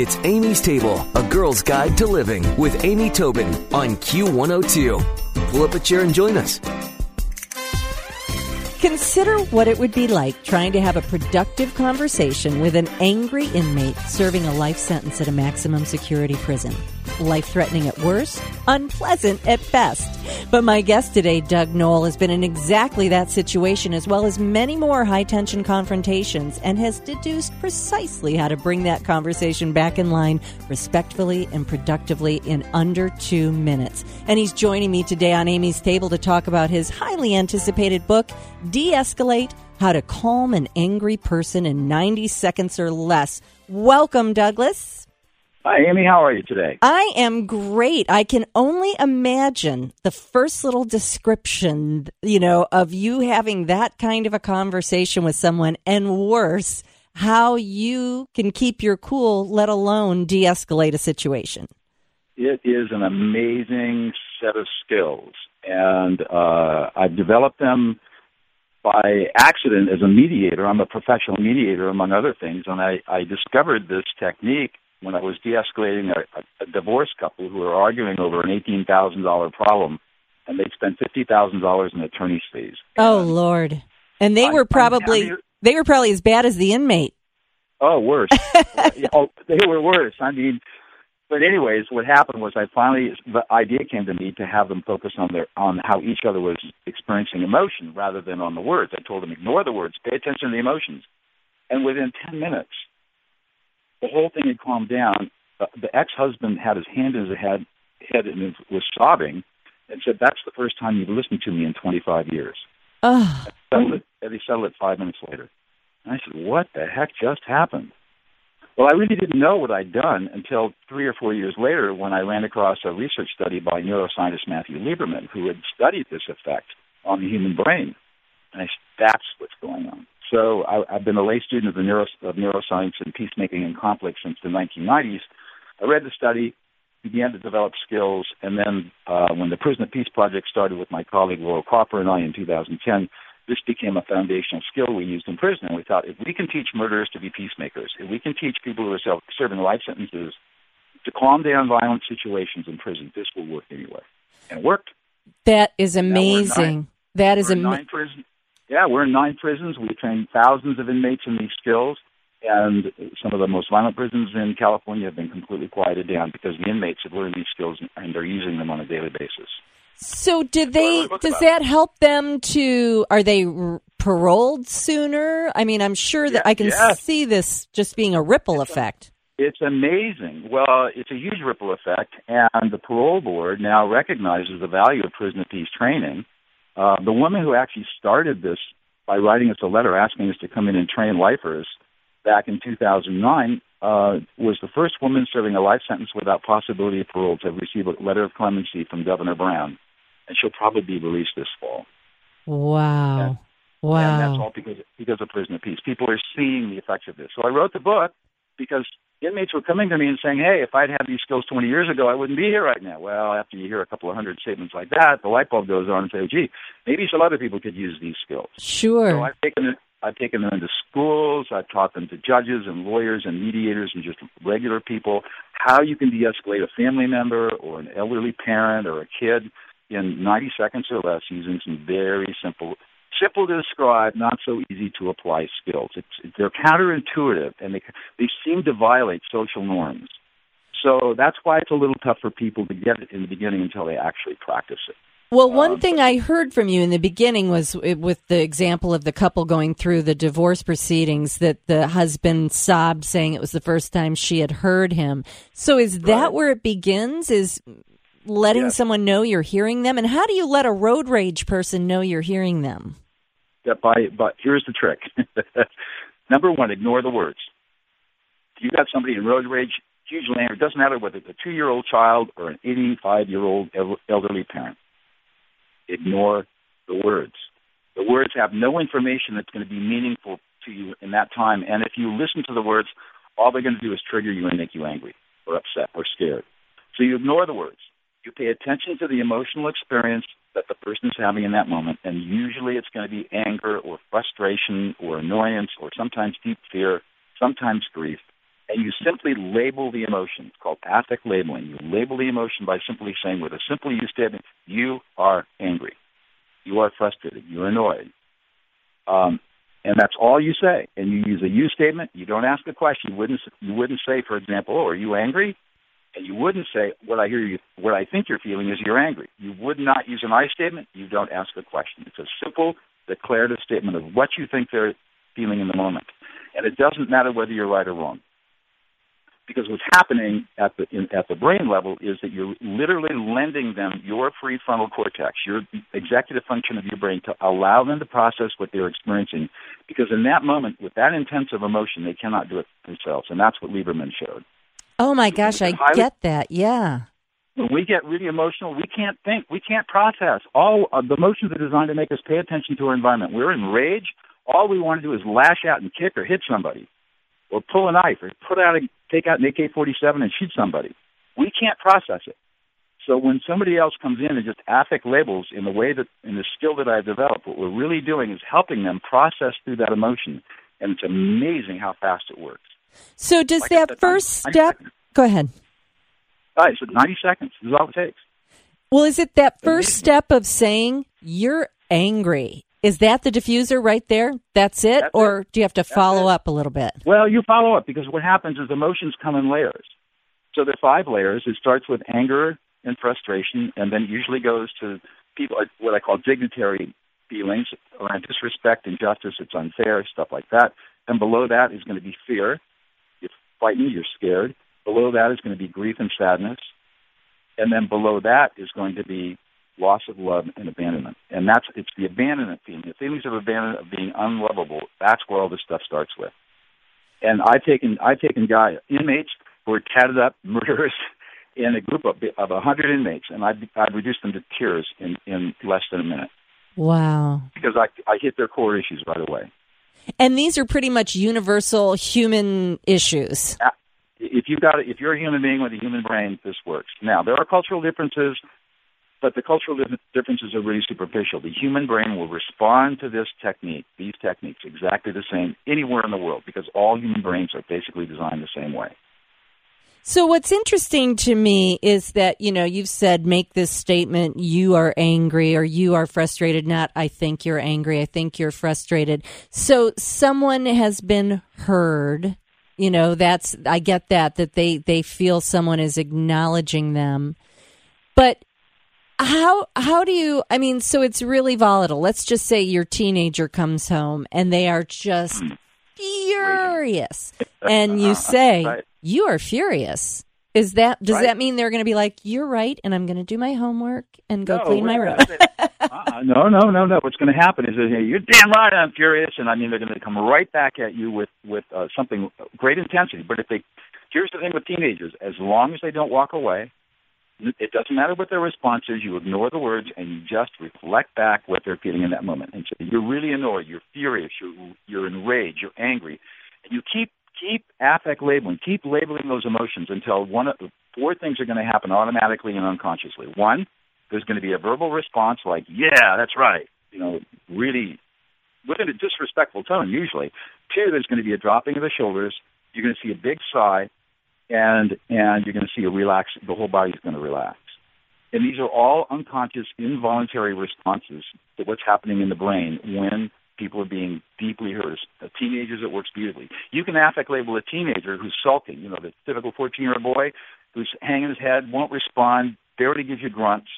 It's Amy's Table, a girl's guide to living with Amy Tobin on Q102. Pull up a chair and join us. Consider what it would be like trying to have a productive conversation with an angry inmate serving a life sentence at a maximum security prison. Life threatening at worst, unpleasant at best. But my guest today, Doug Noll, has been in exactly that situation as well as many more high tension confrontations and has deduced precisely how to bring that conversation back in line respectfully and productively in under two minutes. And he's joining me today on Amy's Table to talk about his highly anticipated book, De Escalate How to Calm an Angry Person in 90 Seconds or Less. Welcome, Douglas. Hi, Amy. How are you today? I am great. I can only imagine the first little description, you know, of you having that kind of a conversation with someone, and worse, how you can keep your cool, let alone de escalate a situation. It is an amazing set of skills, and uh, I've developed them by accident as a mediator. I'm a professional mediator, among other things, and I, I discovered this technique when I was de-escalating a, a divorce couple who were arguing over an eighteen thousand dollar problem, and they'd spent fifty thousand dollars in attorney's fees. Oh Lord! And they I, were probably they were probably as bad as the inmate. Oh, worse. oh, they were worse. I mean, but anyways, what happened was I finally the idea came to me to have them focus on their on how each other was experiencing emotion rather than on the words. I told them ignore the words, pay attention to the emotions, and within ten minutes the whole thing had calmed down. Uh, the ex-husband had his hand in his head, head and was sobbing, and said, "That's the first time you've listened to me in 25 years." Oh. And, it, and he settled it five minutes later. And I said, "What the heck just happened?" Well, I really didn't know what I'd done until three or four years later when I ran across a research study by neuroscientist Matthew Lieberman, who had studied this effect on the human brain. And I said, that's what's going on. So I, I've been a lay student of the neuro, of neuroscience and peacemaking and conflict since the 1990s. I read the study, began to develop skills, and then uh, when the Prison of Peace Project started with my colleague Laurel Kaufer and I in 2010, this became a foundational skill we used in prison. And we thought if we can teach murderers to be peacemakers, if we can teach people who are serving life sentences to calm down violent situations in prison, this will work anyway. And it worked. That is amazing. That is amazing. Yeah, we're in nine prisons. We train thousands of inmates in these skills, and some of the most violent prisons in California have been completely quieted down because the inmates have learned these skills and they're using them on a daily basis. So, did they? Does that help them to? Are they paroled sooner? I mean, I'm sure that yeah, I can yes. see this just being a ripple it's effect. A, it's amazing. Well, it's a huge ripple effect, and the parole board now recognizes the value of prison of peace training uh, the woman who actually started this by writing us a letter asking us to come in and train lifers back in 2009 uh, was the first woman serving a life sentence without possibility of parole to receive a letter of clemency from Governor Brown, and she'll probably be released this fall. Wow. And, wow. And that's all because because of prison of peace. People are seeing the effects of this. So I wrote the book because inmates were coming to me and saying, "Hey, if I'd had these skills 20 years ago, I wouldn't be here right now." Well, after you hear a couple of hundred statements like that, the light bulb goes on and say, oh, "Gee, maybe some other people could use these skills." Sure. So I've taken it. I've taken them into schools. I've taught them to judges and lawyers and mediators and just regular people how you can de-escalate a family member or an elderly parent or a kid in 90 seconds or less using some very simple simple to describe, not so easy to apply skills. It's, they're counterintuitive and they, they seem to violate social norms. So that's why it's a little tough for people to get it in the beginning until they actually practice it. Well, one um, thing I heard from you in the beginning was with the example of the couple going through the divorce proceedings that the husband sobbed saying it was the first time she had heard him. So is that right. where it begins? Is letting yes. someone know you're hearing them? And how do you let a road rage person know you're hearing them? That by, but here's the trick. Number one, ignore the words. If you got somebody in road rage, hugely angry, it doesn't matter whether it's a two-year-old child or an 85-year-old elderly parent. Ignore the words. The words have no information that's going to be meaningful to you in that time. And if you listen to the words, all they're going to do is trigger you and make you angry or upset or scared. So you ignore the words. You pay attention to the emotional experience that the person is having in that moment, and usually it's going to be anger or frustration or annoyance or sometimes deep fear, sometimes grief. and you simply label the emotion. It's called affect labeling. You label the emotion by simply saying with a simple you statement, you are angry, you are frustrated, you're annoyed. Um, and that's all you say. And you use a you statement. You don't ask a question. You wouldn't you wouldn't say, for example, "Oh, are you angry?" And you wouldn't say, "What I hear you, what I think you're feeling is you're angry." You would not use an I statement. You don't ask a question. It's a simple declarative statement of what you think they're feeling in the moment, and it doesn't matter whether you're right or wrong because what's happening at the in, at the brain level is that you're literally lending them your prefrontal cortex, your executive function of your brain, to allow them to process what they're experiencing. Because in that moment, with that intensive emotion, they cannot do it themselves, and that's what Lieberman showed. Oh my gosh, I get that. Yeah. When we get really emotional, we can't think, we can't process. All uh, the emotions are designed to make us pay attention to our environment. We're in rage. All we want to do is lash out and kick or hit somebody or pull a knife or put out a take out an AK-47 and shoot somebody. We can't process it. So when somebody else comes in and just affect labels in the way that in the skill that I've developed, what we're really doing is helping them process through that emotion, and it's amazing how fast it works. So does like that said, first 90, step? 90 go ahead. All right, so 90 seconds is all it takes. Well, is it that first step of saying you're angry is that the diffuser right there? That's it? That's or it. do you have to That's follow it. up a little bit? Well, you follow up because what happens is emotions come in layers. So there are five layers. It starts with anger and frustration, and then usually goes to people, uh, what I call dignitary feelings around disrespect, injustice, it's unfair, stuff like that. And below that is going to be fear. Frightened, you're scared. Below that is going to be grief and sadness. And then below that is going to be loss of love and abandonment. And that's it's the abandonment feeling, the feelings of abandonment of being unlovable. That's where all this stuff starts with. And I've taken I've taken guy inmates who are tatted up murderers in a group of of a hundred inmates, and I've I've reduced them to tears in in less than a minute. Wow! Because I I hit their core issues right away. And these are pretty much universal human issues. Uh, if you got if you're a human being with a human brain, this works. Now there are cultural differences but the cultural differences are really superficial. The human brain will respond to this technique, these techniques, exactly the same anywhere in the world because all human brains are basically designed the same way. So what's interesting to me is that, you know, you've said make this statement, you are angry or you are frustrated, not I think you're angry, I think you're frustrated. So someone has been heard, you know, that's I get that that they they feel someone is acknowledging them. But how how do you I mean so it's really volatile. Let's just say your teenager comes home and they are just furious and you say right. you are furious. Is that does right. that mean they're going to be like you're right and I'm going to do my homework and go no, clean my room? uh, no, no, no, no. What's going to happen is that hey, you're damn right I'm furious and I mean they're going to come right back at you with with uh, something great intensity. But if they here's the thing with teenagers, as long as they don't walk away, it doesn't matter what their response is. You ignore the words and you just reflect back what they're feeling in that moment. And so you're really annoyed, you're furious, you're you're enraged, you're angry. And you keep keep affect labeling, keep labeling those emotions until one of the four things are going to happen automatically and unconsciously. One, there's going to be a verbal response like, "Yeah, that's right," you know, really within a disrespectful tone usually. Two, there's going to be a dropping of the shoulders. You're going to see a big sigh and and you're going to see a relax. The whole body's going to relax. And these are all unconscious, involuntary responses to what's happening in the brain when people are being deeply hurt. A teenagers, it works beautifully. You can affect label a teenager who's sulking, you know, the typical 14-year-old boy who's hanging his head, won't respond, barely gives you grunts.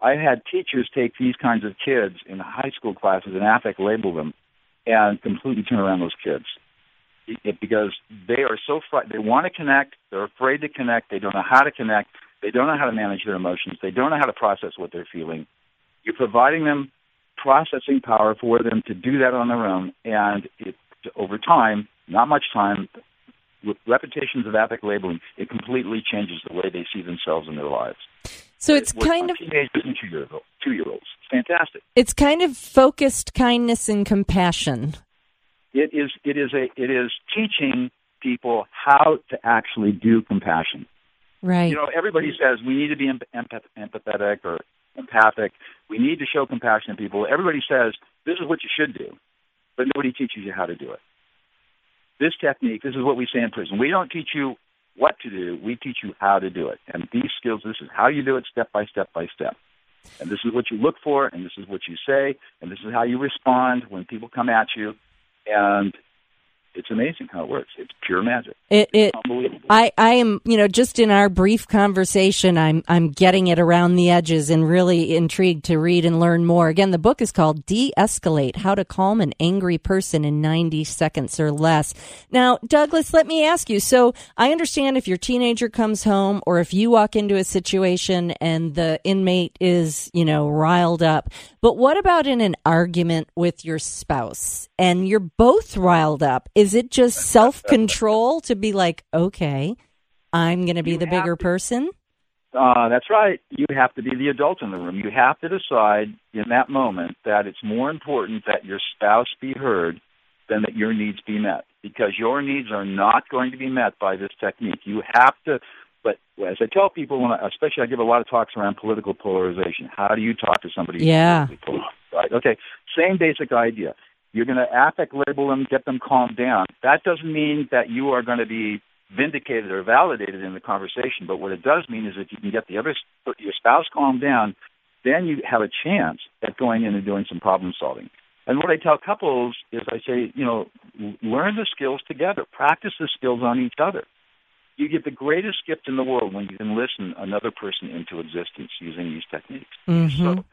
I had teachers take these kinds of kids in high school classes and affect label them and completely turn around those kids it, because they are so fr- they want to connect, they're afraid to connect, they don't know how to connect, they don't know how to manage their emotions, they don't know how to process what they're feeling. You're providing them processing power for them to do that on their own, and it, over time, not much time, with repetitions of affect labeling, it completely changes the way they see themselves in their lives. So it's kind of teenagers and two year two year olds. Fantastic. It's kind of focused kindness and compassion. It is it is a it is teaching people how to actually do compassion. Right. You know, everybody says we need to be empath- empathetic or empathic. We need to show compassion to people. Everybody says this is what you should do, but nobody teaches you how to do it. this technique, this is what we say in prison. We don't teach you what to do, we teach you how to do it. And these skills, this is how you do it step by step by step. And this is what you look for, and this is what you say, and this is how you respond when people come at you. And it's amazing how it works. It's pure magic. It, it I, I am, you know, just in our brief conversation, I'm, I'm getting it around the edges and really intrigued to read and learn more. Again, the book is called De-escalate: How to Calm an Angry Person in 90 Seconds or Less. Now, Douglas, let me ask you. So I understand if your teenager comes home or if you walk into a situation and the inmate is, you know, riled up, but what about in an argument with your spouse and you're both riled up? Is it just self control to be like, okay, I'm going to be You the bigger to- person? Uh, that's right. You have to be the adult in the room. You have to decide in that moment that it's more important that your spouse be heard than that your needs be met because your needs are not going to be met by this technique. You have to, but as I tell people, when I, especially I give a lot of talks around political polarization. How do you talk to somebody? Yeah. Right. Okay. Same basic idea. You're going to affect label them, get them calmed down. That doesn't mean that you are going to be vindicated or validated in the conversation. But what it does mean is if you can get the other your spouse calmed down, then you have a chance at going in and doing some problem solving. And what I tell couples is I say, you know, learn the skills together, practice the skills on each other. You get the greatest gift in the world when you can listen another person into existence using these techniques. Mm-hmm. So,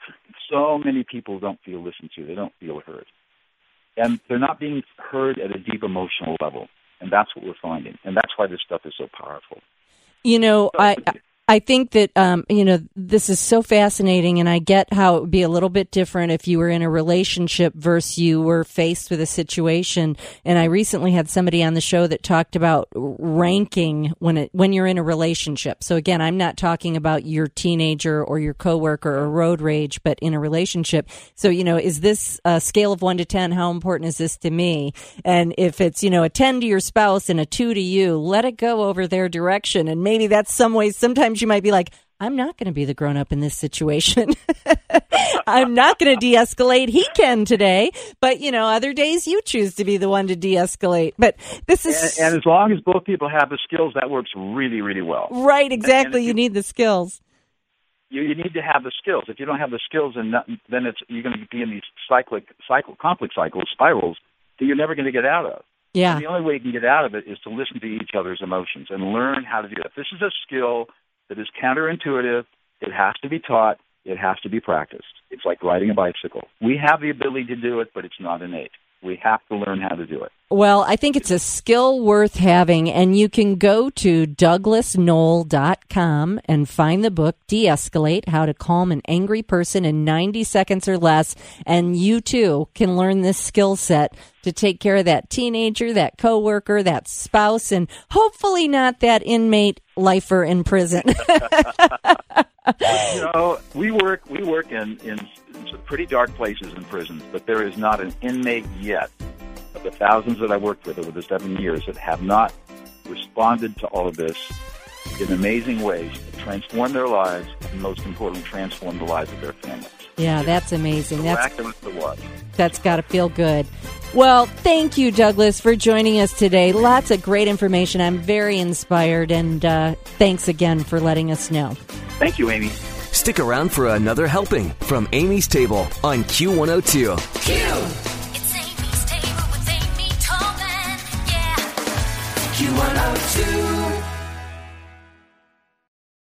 so many people don't feel listened to. They don't feel heard. And they're not being heard at a deep emotional level. And that's what we're finding. And that's why this stuff is so powerful. You know, I I think that um, you know this is so fascinating, and I get how it would be a little bit different if you were in a relationship versus you were faced with a situation. And I recently had somebody on the show that talked about ranking when it when you're in a relationship. So again, I'm not talking about your teenager or your coworker or road rage, but in a relationship. So you know, is this a scale of one to ten? How important is this to me? And if it's you know a ten to your spouse and a two to you, let it go over their direction. And maybe that's some ways. Sometimes you might be like, I'm not going to be the grown up in this situation. I'm not going to de escalate. He can today. But, you know, other days you choose to be the one to de escalate. But this is. And, and as long as both people have the skills, that works really, really well. right, exactly. and You you- need the skills. You, you need to have the skills. If you don't have the skills, then not, then it's you're going to be in these cyclic cycle conflict cycles spirals that you're never going to get out of. Yeah. And the only way you can get out of it is to listen to each other's emotions and learn how to do it. This is a skill that is counterintuitive. It has to be taught. It has to be practiced. It's like riding a bicycle. We have the ability to do it, but it's not innate. We have to learn how to do it. Well, I think it's a skill worth having, and you can go to douglasnoll.com and find the book, De Escalate How to Calm an Angry Person in 90 Seconds or Less. And you too can learn this skill set to take care of that teenager, that coworker, that spouse, and hopefully not that inmate lifer in prison. you know, we work we work in in some pretty dark places in prisons, but there is not an inmate yet of the thousands that I worked with over the seven years that have not responded to all of this in amazing ways to transform their lives and most importantly transform the lives of their families. yeah, that's amazing. That's. That's got to feel good. Well, thank you, Douglas, for joining us today. Lots of great information. I'm very inspired, and uh, thanks again for letting us know. Thank you, Amy. Stick around for another helping from Amy's Table on Q102. It's